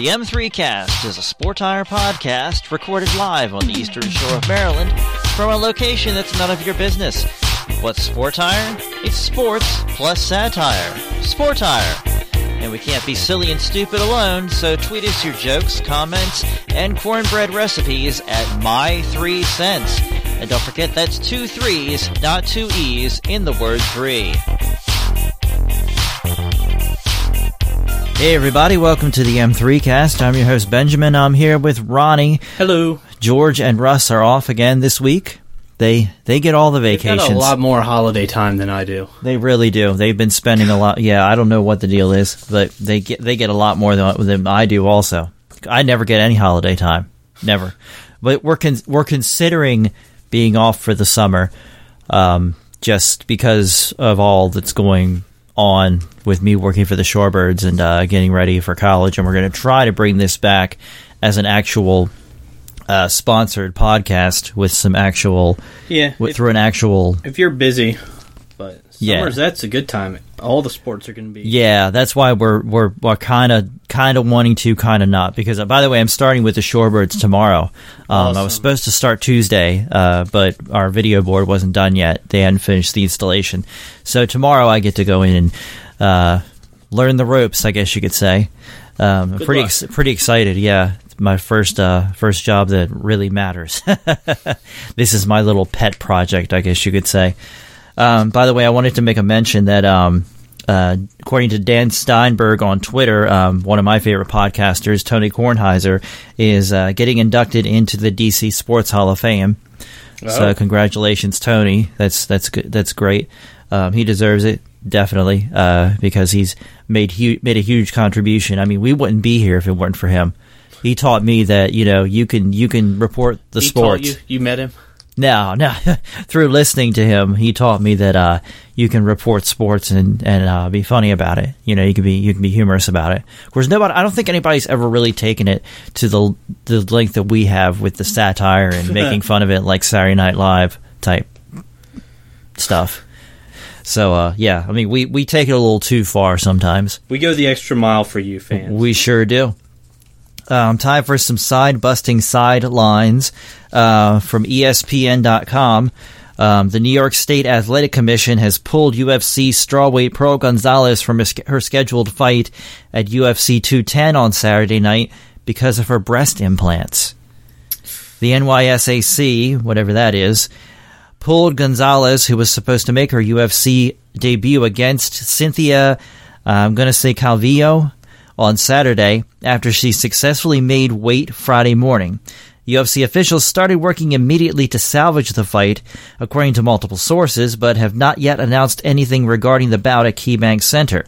The M3 Cast is a Sport Tire podcast recorded live on the eastern shore of Maryland from a location that's none of your business. What's Sport Tire? It's sports plus satire. Sport Tire. And we can't be silly and stupid alone, so tweet us your jokes, comments, and cornbread recipes at my three cents. And don't forget that's two threes, not two E's, in the word three. Hey everybody, welcome to the M3 cast. I'm your host Benjamin. I'm here with Ronnie. Hello. George and Russ are off again this week. They they get all the They've vacations. got a lot more holiday time than I do. They really do. They've been spending a lot. Yeah, I don't know what the deal is, but they get they get a lot more than, than I do. Also, I never get any holiday time, never. But we're con- we're considering being off for the summer, um, just because of all that's going on with me working for the Shorebirds and uh, getting ready for college, and we're going to try to bring this back as an actual uh, sponsored podcast with some actual Yeah. with, if, through an actual if you're busy, but Yeah. summers that's a good time. All the sports are going to be. Yeah, that's why we're we're, we're kind of kind of wanting to, kind of not. Because uh, by the way, I'm starting with the Shorebirds tomorrow. Um, I was supposed to start Tuesday, uh, but our video board wasn't done yet. They hadn't finished the installation, so tomorrow I get to go in and uh, learn the ropes. I guess you could say. Um, pretty ex- pretty excited. Yeah, my first uh, first job that really matters. this is my little pet project, I guess you could say. Um, by the way, I wanted to make a mention that, um, uh, according to Dan Steinberg on Twitter, um, one of my favorite podcasters, Tony Kornheiser, is uh, getting inducted into the DC Sports Hall of Fame. So Oh. congratulations, Tony. That's that's good. That's great. Um, he deserves it definitely uh, because he's made hu- made a huge contribution. I mean, we wouldn't be here if it weren't for him. He taught me that you know you can you can report the He sports. taught you, you met him. No, no. Through listening to him, he taught me that uh, you can report sports and and uh, be funny about it. You know, you can be you can be humorous about it. Of course, nobody. I don't think anybody's ever really taken it to the the length that we have with the satire and making fun of it, like Saturday Night Live type stuff. So, uh, yeah, I mean, we we take it a little too far sometimes. We go the extra mile for you fans. We sure do. Um, time for some side busting sidelines uh, from ESPN.com. Um, the New York State Athletic Commission has pulled UFC strawweight Pearl Gonzalez from her scheduled fight at UFC 210 on Saturday night because of her breast implants. The NYSAC, whatever that is, pulled Gonzalez, who was supposed to make her UFC debut against Cynthia, uh, I'm going to say Calvillo, on Saturday after she successfully made weight Friday morning. UFC officials started working immediately to salvage the fight, according to multiple sources, but have not yet announced anything regarding the bout at KeyBank Center.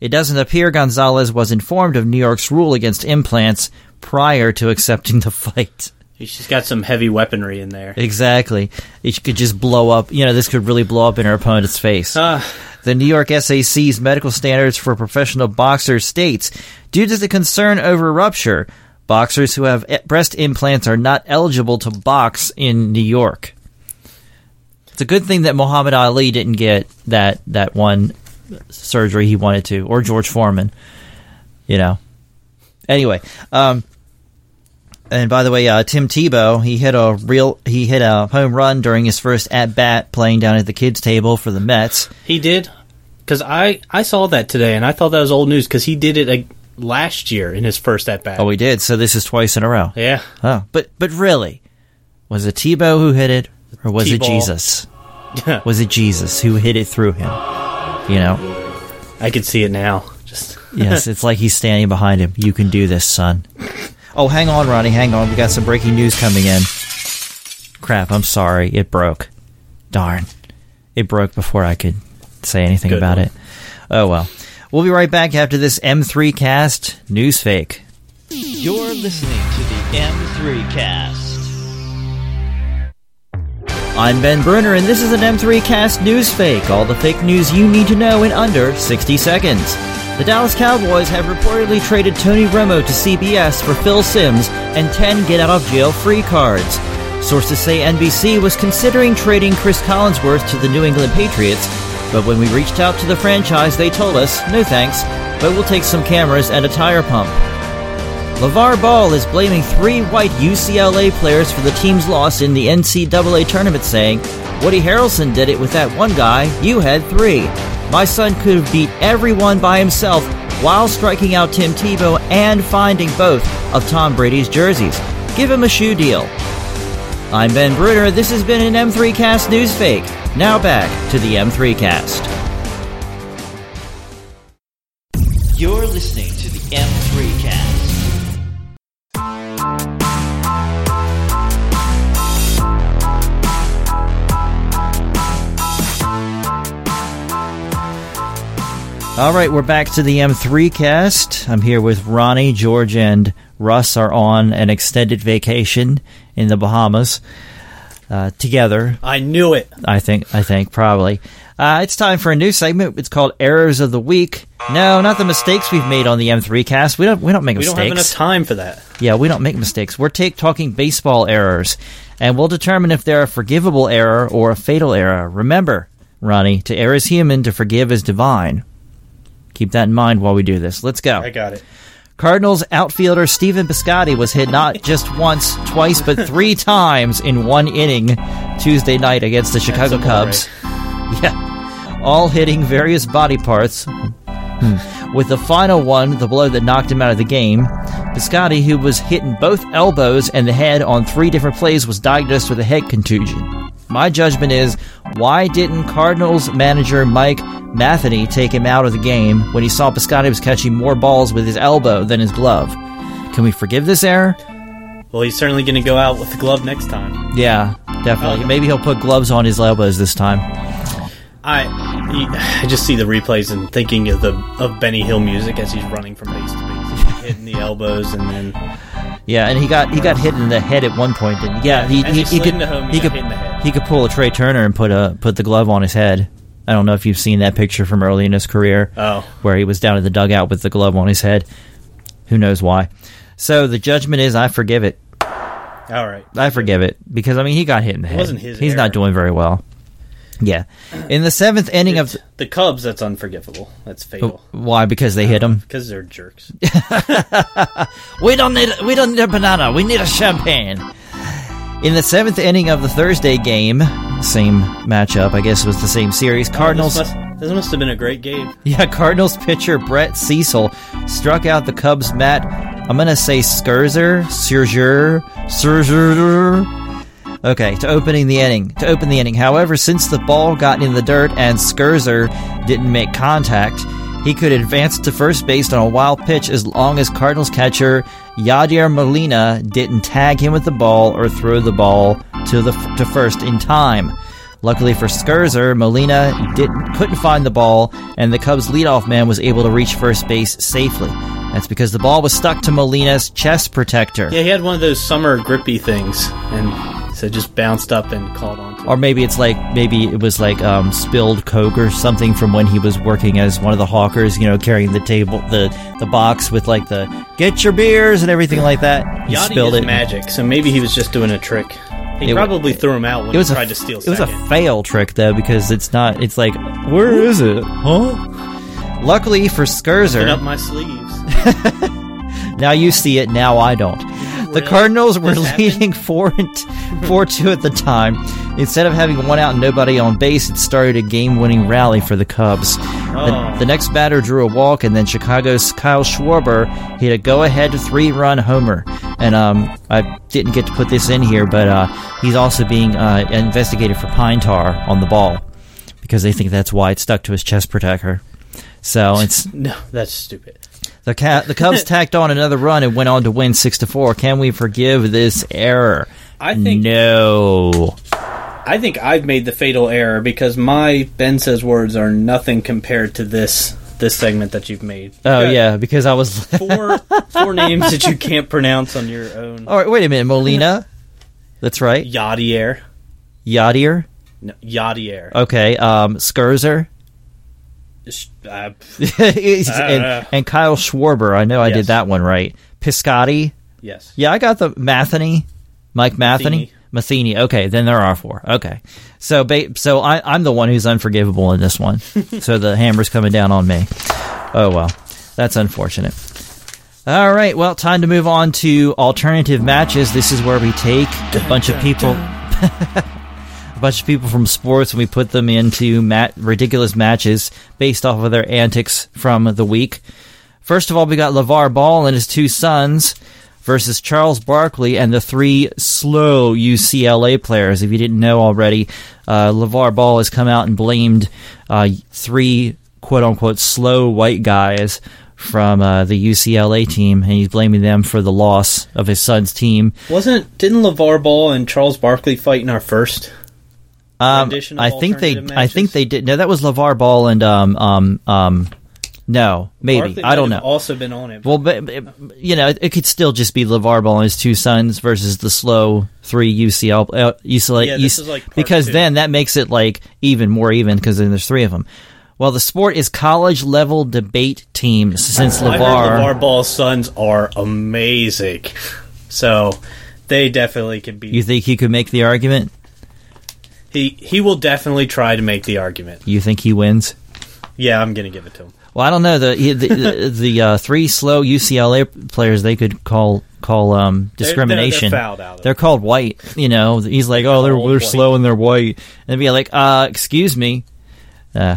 It doesn't appear Gonzalez was informed of New York's rule against implants prior to accepting the fight. She's got some heavy weaponry in there. Exactly. It could just blow up. You know, this could really blow up in her opponent's face. Ah, The New York SAC's medical standards for professional boxers states due to the concern over rupture, boxers who have breast implants are not eligible to box in New York. It's a good thing that Muhammad Ali didn't get that that one surgery he wanted to, or George Foreman. You know. Anyway, um, and by the way, uh, Tim Tebow he hit a real he hit a home run during his first at bat playing down at the kids' table for the Mets. he did. Because I, I saw that today, and I thought that was old news because he did it like, last year in his first at bat. Oh, he did. So this is twice in a row. yeah. Oh, but but really, was it Tebow who hit it, or was it T-ball. Jesus? Was it Jesus who hit it through him? You know, I could see it now. Just yes, it's like he's standing behind him. You can do this, son. Oh, hang on, Ronnie, hang on. We got some breaking news coming in. Crap, I'm sorry. It broke. Darn. It broke before I could say anything Good about one. it. Oh well. We'll be right back after this M3 cast news fake. You're listening to the M3 Cast. I'm Ben Bruner, and this is an M3 Cast news fake. All the fake news you need to know in under 60 seconds. The Dallas Cowboys have reportedly traded Tony Romo to CBS for Phil Simms and 10 get out of jail free cards. Sources say NBC was considering trading Chris Collinsworth to the New England Patriots, but when we reached out to the franchise, they told us, no thanks, but we'll take some cameras and a tire pump. LeVar Ball is blaming three white UCLA players for the team's loss in the NCAA tournament, saying, Woody Harrelson did it with that one guy, you had three. My son could have beat everyone by himself while striking out Tim Tebow and finding both of Tom Brady's jerseys. Give him a shoe deal. I'm Ben Bruner. This has been an M3 Cast News Fake. Now back to the M3 Cast. You're listening All right, we're back to the M3 cast. I'm here with Ronnie, George, and Russ are on an extended vacation in the Bahamas uh, together. I knew it. I think. I think probably. Uh, it's time for a new segment. It's called Errors of the Week. No, not the mistakes we've made on the M3 cast. We don't. We don't make We don't mistakes. have enough time for that. Yeah, we don't make mistakes. We're take, talking baseball errors, and we'll determine if they're a forgivable error or a fatal error. Remember, Ronnie, to err is human, to forgive is divine. Keep that in mind while we do this. Let's go. I got it. Cardinals outfielder Stephen Piscotti was hit not just once, twice, but three times in one inning Tuesday night against the Chicago Cubs. Yeah. All hitting various body parts. Hmm. With the final one, the blow that knocked him out of the game, Biscotti, who was hit in both elbows and the head on three different plays, was diagnosed with a head contusion. My judgment is why didn't Cardinals manager Mike Matheny take him out of the game when he saw Piscotti was catching more balls with his elbow than his glove? Can we forgive this error? Well, he's certainly going to go out with the glove next time. Yeah, definitely. Oh. Maybe he'll put gloves on his elbows this time. I I just see the replays and thinking of the of Benny Hill music as he's running from base to base, hitting the elbows, and then Yeah, and he got he got hit in the head at one point, and yeah, he he, he could home, he he could hit in the head. he could pull a Trey Turner and put a put the glove on his head. I don't know if you've seen that picture from early in his career, Oh. where he was down in the dugout with the glove on his head. Who knows why? So the judgment is I forgive it. all right. I forgive it because I mean he got hit in the head. wasn't his He's error. not doing very well. Yeah, in the seventh inning of The Cubs, that's unforgivable. That's oh, fatal why because they hit him. because they're jerks. We don't need we don't need a banana. We need a champagne. In the seventh inning of the Thursday game, same matchup. I guess it was the same series. Oh, Cardinals. This must, this must have been a great game. Yeah, Cardinals pitcher Brett Cecil struck out the Cubs' Matt. I'm gonna say Scherzer, Scherzer, Scherzer. Okay, to opening the inning. To open the inning. However, since the ball got in the dirt and Scherzer didn't make contact, he could advance to first base on a wild pitch as long as Cardinals catcher Yadier Molina didn't tag him with the ball or throw the ball to the to first in time. Luckily for Scherzer, Molina didn't couldn't find the ball, and the Cubs' leadoff man was able to reach first base safely. That's because the ball was stuck to Molina's chest protector. Yeah, he had one of those summer grippy things, and so it just bounced up and caught on. Or maybe it's like maybe it was like um, spilled coke or something from when he was working as one of the hawkers, you know, carrying the table, the the box with like the get your beers and everything like that. He Yachty spilled it. magic, so maybe he was just doing a trick. He It probably threw him out when It was he a tried to steal it was a fail trick though because it's not. It's like where is it? Huh? Luckily for Scherzer, up my sleeves. Now you see it, now I don't. The Cardinals were leading four and t- four two at the time. Instead of having one out and nobody on base, it started a game-winning rally for the Cubs. The, Oh. the next batter drew a walk, and then Chicago's Kyle Schwarber hit a go-ahead three-run homer. And um, I didn't get to put this in here, but uh, he's also being uh, investigated for pine tar on the ball because they think that's why it stuck to his chest protector. So it's No, that's stupid. The cat, the Cubs tacked on another run and went on to win six to four. Can we forgive this error? I think no. I think I've made the fatal error because my Ben says words are nothing compared to this this segment that you've made. Oh yeah, because I was. four four names that you can't pronounce on your own. All right, wait a minute, Molina. That's right. Yadier, Yadier. no, Yadier, Okay. Um, Scherzer. Sh- uh, and, Uh. and Kyle Schwarber. I know I did that one right. Piscotti. yes. Yeah, I got the Matheny. Mike Matheny. Matheny. Okay, then there are four. Okay, so ba- so I, I'm the one who's unforgivable in this one. so the hammer's coming down on me. Oh well, that's unfortunate. All right, well, time to move on to alternative matches. This is where we take a bunch of people, a bunch of people from sports, and we put them into mat- ridiculous matches based off of their antics from the week. First of all, we got LeVar Ball and his two sons versus Charles Barkley and the three slow UCLA players. If you didn't know already, uh, LeVar Ball has come out and blamed uh, three quote unquote slow white guys from uh, the UCLA team, and he's blaming them for the loss of his son's team. Wasn't didn't LeVar Ball and Charles Barkley fight in our first? Um, I think they, alternative I think they did. No, that was LeVar Ball and um, um, um, no, maybe Barkley I don't know. Also been on it. Well, but, but, you know, it, it could still just be LeVar Ball and his two sons versus the slow three UCL, uh, UCLA. Yeah, this UC is like because two. then that makes it like even more even because then there's three of them. Well, the sport is college level debate teams since LeVar. LeVar Ball's sons are amazing, so they definitely could be. You think he could make the argument? He he will definitely try to make the argument. You think he wins? Yeah, I'm gonna give it to him. Well, I don't know the the the, the uh, three slow UCLA players they could call call um, They're- they're- discrimination. They're, out. They're called white. You know, he's like, oh, they're Called they're slow and they're white, and they'd be like, uh, excuse me. Uh,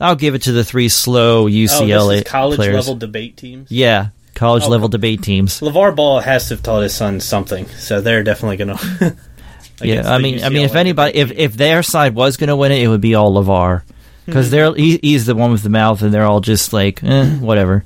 I'll give it to the three slow oh, UCLA is college players. level debate teams. Yeah, college Okay. level debate teams. LeVar Ball has to have taught his son something, so they're definitely gonna. Yeah, I mean, I mean, if anybody, if if their side was going to win it, it would be all Levar, because they're he, he's the one with the mouth, and they're all just like, eh, whatever.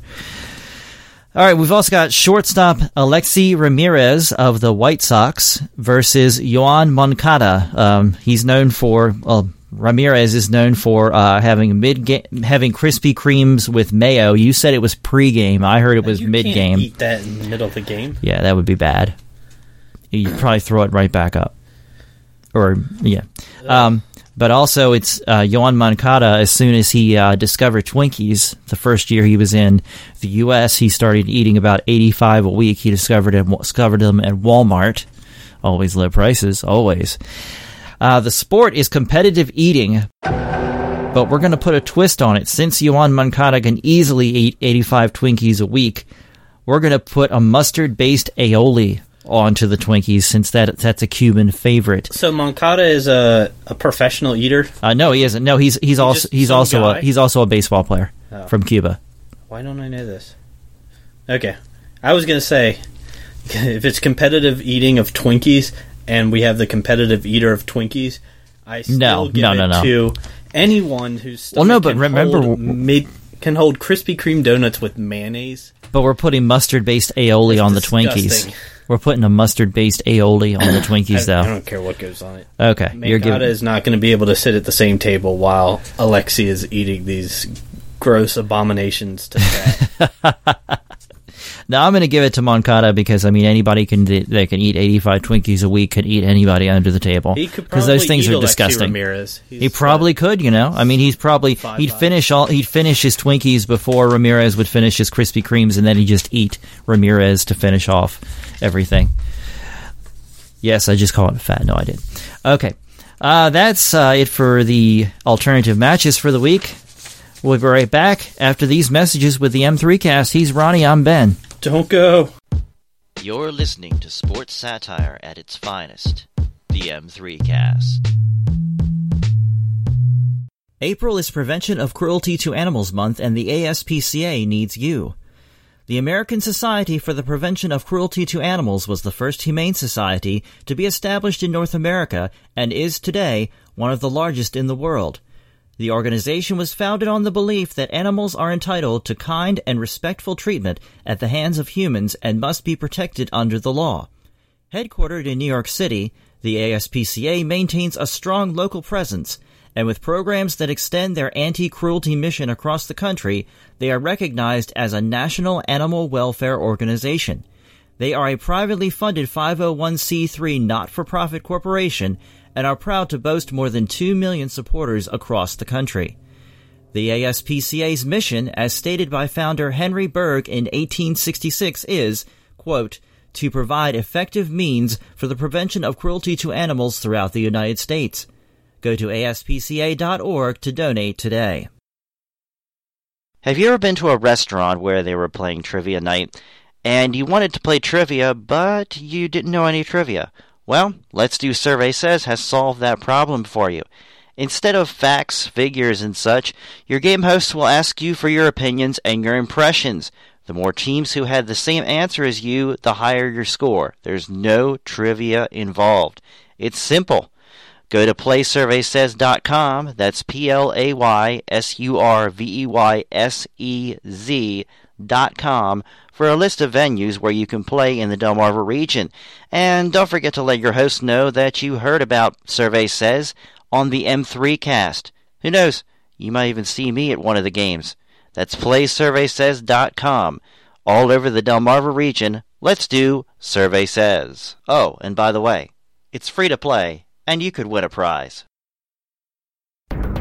All right, we've also got shortstop Alexei Ramirez of the White Sox versus Yoan Moncada. Um, he's known for well, Ramirez is known for uh, having mid having Krispy Kremes with mayo. You said it was pregame. I heard it was you mid game. Eat that in the middle of the game. Yeah, that would be bad. You'd probably throw it right back up. Or, yeah. Um, but also, it's uh, Yoan Moncada, as soon as he uh, discovered Twinkies, the first year he was in the U.S., he started eating about 85 a week. He discovered, them, discovered them at Walmart. Always low prices, always. Uh, the sport is competitive eating, but we're going to put a twist on it. Since Yoan Moncada can easily eat 85 Twinkies a week, we're going to put a mustard based aioli onto the Twinkies since that that's a Cuban favorite. So Moncada is a, a professional eater. Uh, no, he isn't. No, he's he's also just he's also a he's also a baseball player Oh. from Cuba. Why don't I know this? Okay, I was gonna say if it's competitive eating of Twinkies and we have the competitive eater of Twinkies, I still No, give no, it no, no. to anyone who's Well, no, but remember- mid can hold Krispy Kreme donuts with mayonnaise. But we're putting mustard based aioli That's on the. Twinkies. We're putting a mustard based aioli on the Twinkies, I though. I don't care what goes on it. Okay, you're giving. is not going to be able to sit at the same table while Alexei is eating these gross abominations to fat. No, I'm going to give it to Moncada because I mean anybody can they can eat 85 Twinkies a week can eat anybody under the table because those things eat are disgusting. Ramirez. He's, He probably could, you know. I mean, he's probably Five he'd finish all he'd finish his Twinkies before Ramirez would finish his Krispy Kremes, and then he'd just eat Ramirez to finish off everything. Yes, I just called it fat. No, I did. Okay, uh, that's uh, it for the alternative matches for the week. We'll be right back after these messages with the M3 cast. He's Ronnie. I'm Ben. Don't go. You're listening to sports satire at its finest. The M3 Cast. April is Prevention of Cruelty to Animals Month, and the ASPCA needs you. The American Society for the Prevention of Cruelty to Animals was the first humane society to be established in North America and is today one of the largest in the world. The organization was founded on the belief that animals are entitled to kind and respectful treatment at the hands of humans and must be protected under the law. Headquartered in New York City, the ASPCA maintains a strong local presence, and with programs that extend their anti cruelty mission across the country, they are recognized as a national animal welfare organization. They are a privately funded 501c3 not for profit corporation and are proud to boast more than 2 million supporters across the country. The ASPCA's mission, as stated by founder Henry Bergh in 1866, is, quote, to provide effective means for the prevention of cruelty to animals throughout the United States. Go to aspca.org to donate today. Have you ever been to a restaurant where they were playing trivia night and you wanted to play trivia, but you didn't know any trivia. Well, Let's Do Survey Says has solved that problem for you. Instead of facts, figures, and such, your game hosts will ask you for your opinions and your impressions. The more teams who had the same answer as you, the higher your score. There's no trivia involved. It's simple. Go to playsurveysez.com. That's P L A Y S U R V E Y S E Z com for a list of venues where you can play in the Delmarva region. And don't forget to let your host know that you heard about Survey Says on the M3 cast. Who knows? You might even see me at one of the games. That's playsurveysez.com. All over the Delmarva region, let's do Survey Says. Oh, and by the way, it's free to play, and you could win a prize.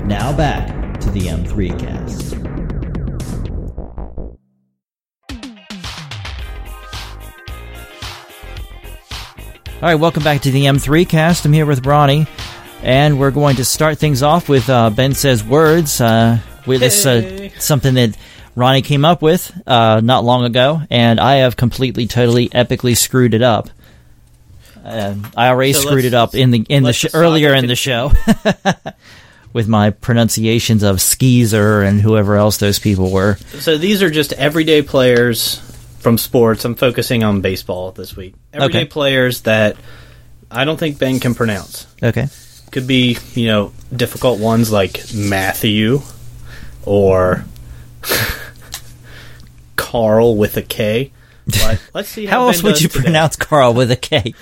Now back to the M3 cast. All right, welcome back to the M3 cast. I'm here with Ronnie, and we're going to start things off with uh, Ben Says Words. Uh, with this, uh, something that Ronnie came up with uh, not long ago, and I have completely, totally, epically screwed it up. Uh, I already So screwed it up in the in the sh- earlier in the show with my pronunciations of Skeezer and whoever else those people were. So these are just everyday players from sports. I'm focusing on baseball this week. Everyday Okay. players that I don't think Ben can pronounce. Okay. Could be, you know, difficult ones like Matthew or Carl with a K. But let's see how, How else would you today. pronounce Carl with a K?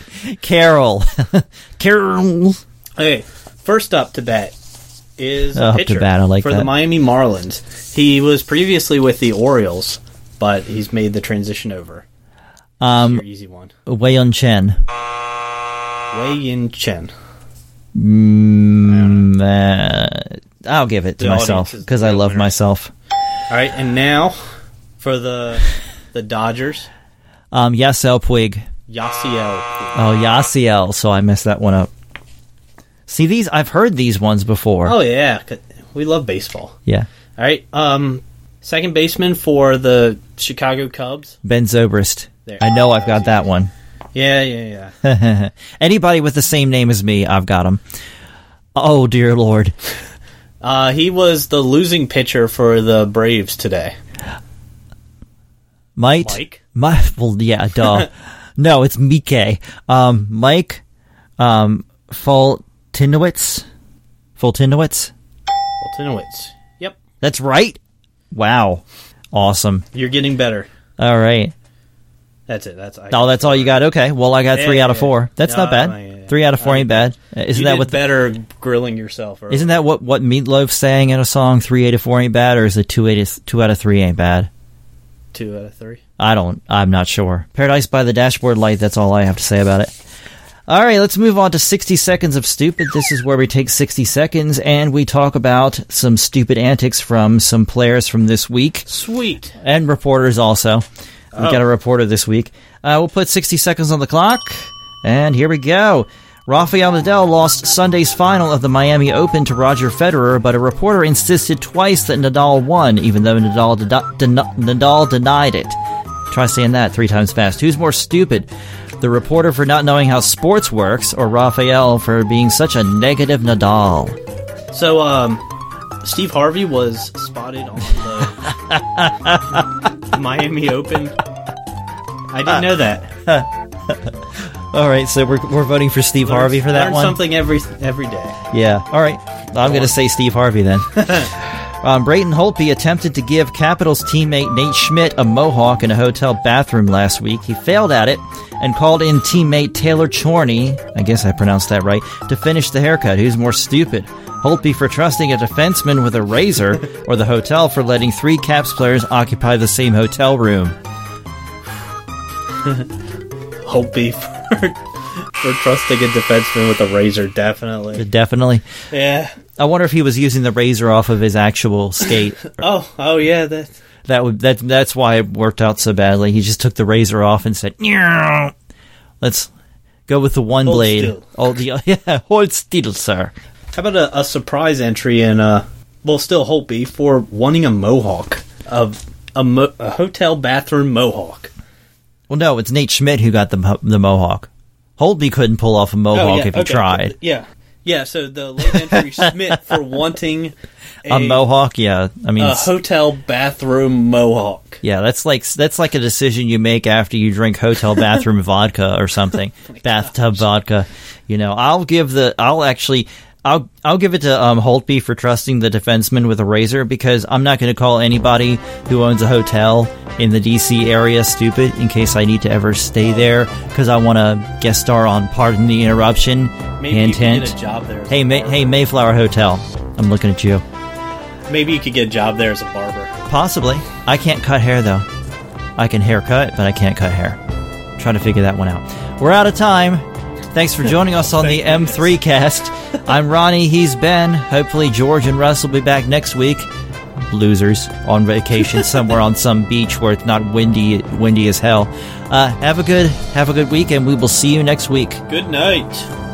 Carol. Carol. Okay, first up to bat is Oh, a up to pitcher bat, like for that. the Miami Marlins. He was previously with the Orioles, but he's made the transition over. Um, easy one. Wei Yun Chen. Wei Yin Chen. Mm, uh, I'll give it to The myself because I love winner. myself. All right, and now for the the Dodgers, Um, Yasiel Puig. Yasiel. Oh, Yasiel. So I messed that one up. See these? I've heard these ones before. Oh yeah, we love baseball. Yeah. All right, um, second baseman for the Chicago Cubs. Ben Zobrist. There. I know I've got that one. Yeah, yeah, yeah. Anybody with the same name as me, I've got him. Oh dear lord. Uh, he was the losing pitcher for the Braves today. Might Mike? My well, yeah, duh. no, it's Mike. Um, Mike, um, Fultinowitz. Fultinowitz. Altinowitz. Yep, That's right. Wow, awesome. you're getting better. All right. That's it. That's I Oh, that's all you got. Okay. Well, I got Yeah, three yeah, out of four. That's No, not bad. no, yeah. Three out of four ain't bad. Isn't that what? The, better grilling yourself? earlier. isn't that what what Meatloaf sang in a song? Three out of four ain't bad, or is it two eight two out of three ain't bad? two out of three? I don't. I'm not sure. Paradise by the Dashboard Light. That's all I have to say about it. All right, let's move on to 60 seconds of stupid. This is where we take 60 seconds and we talk about some stupid antics from some players from this week Sweet. and reporters also. We've Oh. got a reporter this week. Uh, we'll put 60 seconds on the clock, and here we go. Rafael Nadal lost Sunday's final of the Miami Open to Roger Federer, but a reporter insisted twice that Nadal won, even though Nadal, de- den- Nadal denied it. Try saying that three times fast. Who's more stupid? The reporter for not knowing how sports works, or Rafael for being such a negative Nadal? So, um, Steve Harvey was spotted on the Miami Open. I didn't know that. All right, so we're, we're voting for Steve Harvey for that Learn one. something every every day. Yeah. All right. I'm going to say Steve Harvey then. um, Braden Holtby attempted to give Capitals teammate Nate Schmidt a mohawk in a hotel bathroom last week. He failed at it and called in teammate Taylor Chorney, I guess I pronounced that right, to finish the haircut. Who's more stupid? Holtby for trusting a defenseman with a razor, or the hotel for letting three Caps players occupy the same hotel room? Holtby for, for trusting a defenseman with a razor, definitely. Definitely. Yeah. I wonder if he was using the razor off of his actual skate. Oh, oh yeah. That That would that that's why it worked out so badly. He just took the razor off and said, "Meow. "Let's go with the one Hold blade." still. Oh, the yeah, hold still, sir. How about a, a surprise entry in uh well still Holtby for wanting a mohawk of a, mo- a hotel bathroom mohawk. Well, no, it's Nate Schmidt who got the mo- the mohawk. Holtby couldn't pull off a mohawk oh, yeah, if he okay. tried. Yeah, yeah. So the late entry Schmidt for wanting A mohawk, yeah. I mean, a hotel bathroom mohawk. yeah, that's like that's like a decision you make after you drink hotel bathroom vodka or something, oh bathtub vodka. You know, I'll give the, I'll actually, I'll I'll give it to um, Holtby for trusting the defenseman with a razor because I'm not going to call anybody who owns a hotel in the DC area stupid in case I need to ever stay there because I want to guest star on Pardon the Interruption. Maybe Hint, hint. get a job there. As Hey, May, hey, Mayflower Hotel. I'm looking at you. Maybe you could get a job there as a barber. Possibly. I can't cut hair though. I can haircut, but I can't cut hair. Try to figure that one out. We're out of time. Thanks for joining us on the M3 cast. I'm Ronnie, he's Ben. Hopefully George and Russ will be back next week. Losers on vacation somewhere on some beach where it's not windy windy as hell. Uh, have a good have a good week and we will see you next week. Good night.